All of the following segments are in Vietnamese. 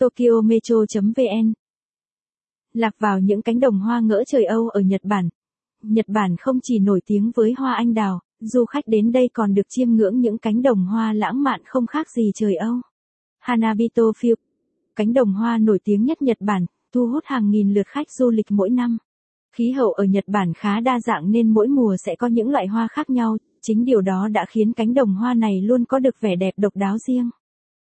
Tokyo Metro.vn Lạc vào những cánh đồng hoa ngỡ trời Âu ở Nhật Bản. Nhật Bản không chỉ nổi tiếng với hoa anh đào, du khách đến đây còn được chiêm ngưỡng những cánh đồng hoa lãng mạn không khác gì trời Âu. Hanabito Field, cánh đồng hoa nổi tiếng nhất Nhật Bản, thu hút hàng nghìn lượt khách du lịch mỗi năm. Khí hậu ở Nhật Bản khá đa dạng nên mỗi mùa sẽ có những loại hoa khác nhau, chính điều đó đã khiến cánh đồng hoa này luôn có được vẻ đẹp độc đáo riêng.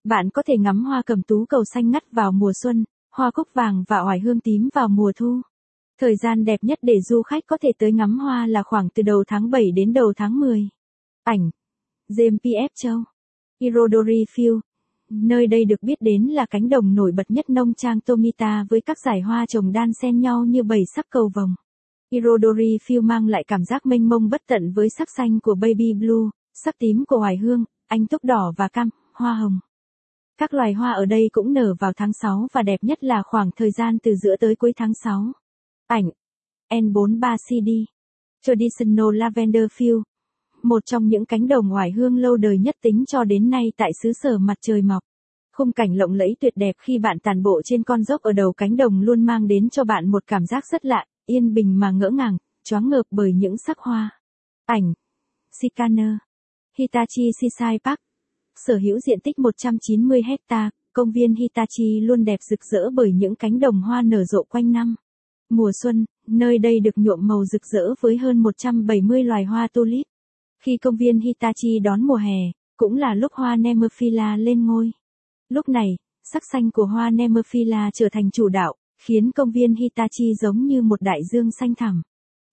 Bạn có thể ngắm hoa cầm tú cầu xanh ngắt vào mùa xuân, hoa cúc vàng và oải hương tím vào mùa thu. Thời gian đẹp nhất để du khách có thể tới ngắm hoa là khoảng từ đầu tháng 7 đến đầu tháng 10. Ảnh James P.F. Châu Irodori Field Nơi đây được biết đến là cánh đồng nổi bật nhất nông trang Tomita với các giải hoa trồng đan xen nhau như bảy sắc cầu vồng. Irodori Field mang lại cảm giác mênh mông bất tận với sắc xanh của baby blue, sắc tím của hoài hương, anh túc đỏ và cam, hoa hồng. Các loài hoa ở đây cũng nở vào tháng 6 và đẹp nhất là khoảng thời gian từ giữa tới cuối tháng 6. Ảnh N43CD Traditional Lavender Field Một trong những cánh đồng ngoài hương lâu đời nhất tính cho đến nay tại xứ sở mặt trời mọc. Khung cảnh lộng lẫy tuyệt đẹp khi bạn tàn bộ trên con dốc ở đầu cánh đồng luôn mang đến cho bạn một cảm giác rất lạ, yên bình mà ngỡ ngàng, choáng ngợp bởi những sắc hoa. Ảnh Sikaner Hitachi Seaside Park Sở hữu diện tích 190 hecta, công viên Hitachi luôn đẹp rực rỡ bởi những cánh đồng hoa nở rộ quanh năm. Mùa xuân, nơi đây được nhuộm màu rực rỡ với hơn 170 loài hoa tulip. Khi công viên Hitachi đón mùa hè, cũng là lúc hoa Nemophila lên ngôi. Lúc này, sắc xanh của hoa Nemophila trở thành chủ đạo, khiến công viên Hitachi giống như một đại dương xanh thẳm.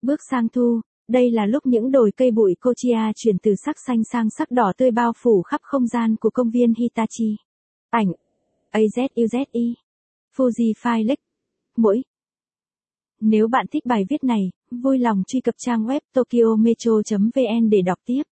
Bước sang thu, đây là lúc những đồi cây bụi Kochia chuyển từ sắc xanh sang sắc đỏ tươi bao phủ khắp không gian của công viên Hitachi. Ảnh AZUZI Fuji File Mỗi Nếu bạn thích bài viết này, vui lòng truy cập trang web tokyometro.vn để đọc tiếp.